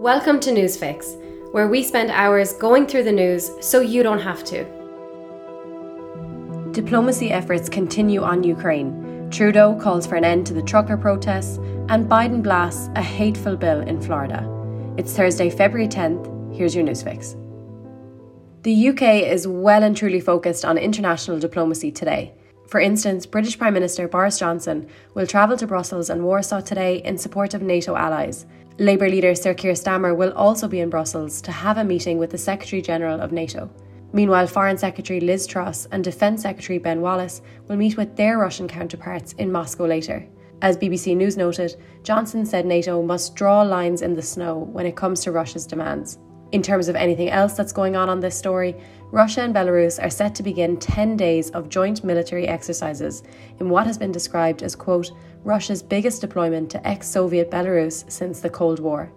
Welcome to Newsfix, where we spend hours going through the news so you don't have to. Diplomacy efforts continue on Ukraine. Trudeau calls for an end to the trucker protests, and Biden blasts a hateful bill in Florida. It's Thursday, February 10th. Here's your Newsfix. The UK is well and truly focused on international diplomacy today. For instance, British Prime Minister Boris Johnson will travel to Brussels and Warsaw today in support of NATO allies. Labour leader Sir Keir Starmer will also be in Brussels to have a meeting with the Secretary General of NATO. Meanwhile, Foreign Secretary Liz Truss and Defence Secretary Ben Wallace will meet with their Russian counterparts in Moscow later. As BBC News noted, Johnson said NATO must draw lines in the snow when it comes to Russia's demands. In terms of anything else that's going on on this story, Russia and Belarus are set to begin 10 days of joint military exercises in what has been described as, quote, Russia's biggest deployment to ex Soviet Belarus since the Cold War.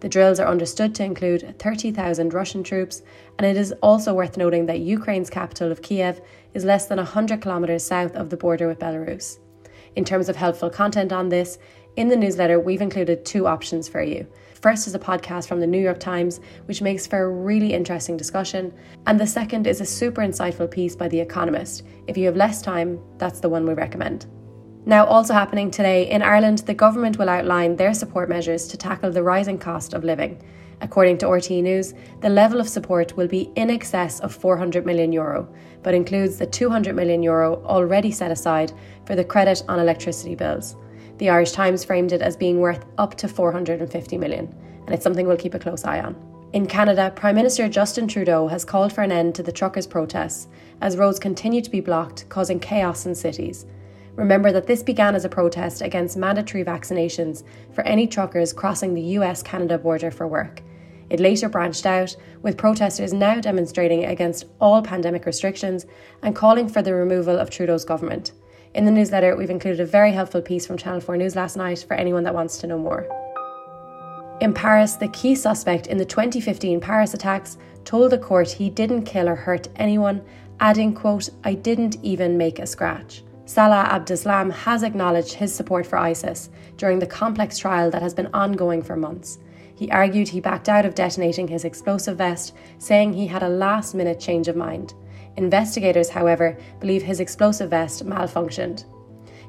The drills are understood to include 30,000 Russian troops, and it is also worth noting that Ukraine's capital of Kiev is less than 100 kilometres south of the border with Belarus. In terms of helpful content on this, in the newsletter, we've included two options for you. First is a podcast from the New York Times, which makes for a really interesting discussion, and the second is a super insightful piece by The Economist. If you have less time, that's the one we recommend. Now, also happening today, in Ireland, the government will outline their support measures to tackle the rising cost of living. According to RTÉ News, the level of support will be in excess of 400 million euro, but includes the 200 million euro already set aside for the credit on electricity bills. The Irish Times framed it as being worth up to 450 million, and it's something we'll keep a close eye on. In Canada, Prime Minister Justin Trudeau has called for an end to the truckers' protests as roads continue to be blocked, causing chaos in cities. Remember that this began as a protest against mandatory vaccinations for any truckers crossing the US Canada border for work. It later branched out, with protesters now demonstrating against all pandemic restrictions and calling for the removal of Trudeau's government. In the newsletter, we've included a very helpful piece from Channel 4 News last night for anyone that wants to know more. In Paris, the key suspect in the 2015 Paris attacks told the court he didn't kill or hurt anyone, adding, quote, I didn't even make a scratch. Salah Abdeslam has acknowledged his support for ISIS during the complex trial that has been ongoing for months. He argued he backed out of detonating his explosive vest, saying he had a last minute change of mind. Investigators, however, believe his explosive vest malfunctioned.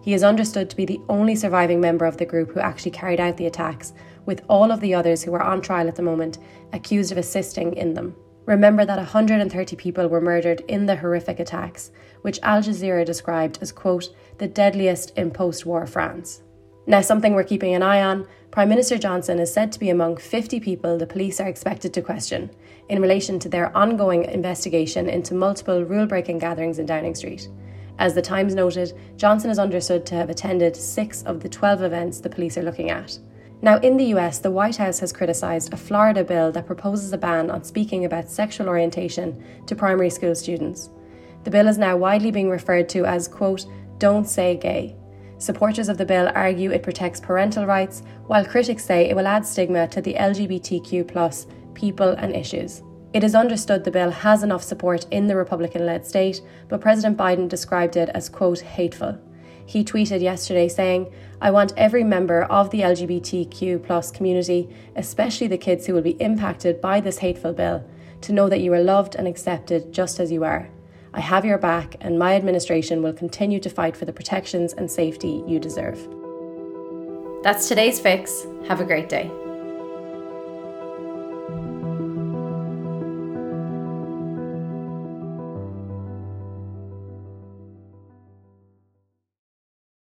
He is understood to be the only surviving member of the group who actually carried out the attacks, with all of the others who are on trial at the moment accused of assisting in them. Remember that 130 people were murdered in the horrific attacks, which Al Jazeera described as, quote, the deadliest in post war France. Now, something we're keeping an eye on Prime Minister Johnson is said to be among 50 people the police are expected to question in relation to their ongoing investigation into multiple rule breaking gatherings in Downing Street. As the Times noted, Johnson is understood to have attended six of the 12 events the police are looking at. Now, in the US, the White House has criticised a Florida bill that proposes a ban on speaking about sexual orientation to primary school students. The bill is now widely being referred to as, quote, don't say gay. Supporters of the bill argue it protects parental rights, while critics say it will add stigma to the LGBTQ people and issues. It is understood the bill has enough support in the Republican led state, but President Biden described it as, quote, hateful. He tweeted yesterday saying, I want every member of the LGBTQ community, especially the kids who will be impacted by this hateful bill, to know that you are loved and accepted just as you are. I have your back, and my administration will continue to fight for the protections and safety you deserve. That's today's fix. Have a great day.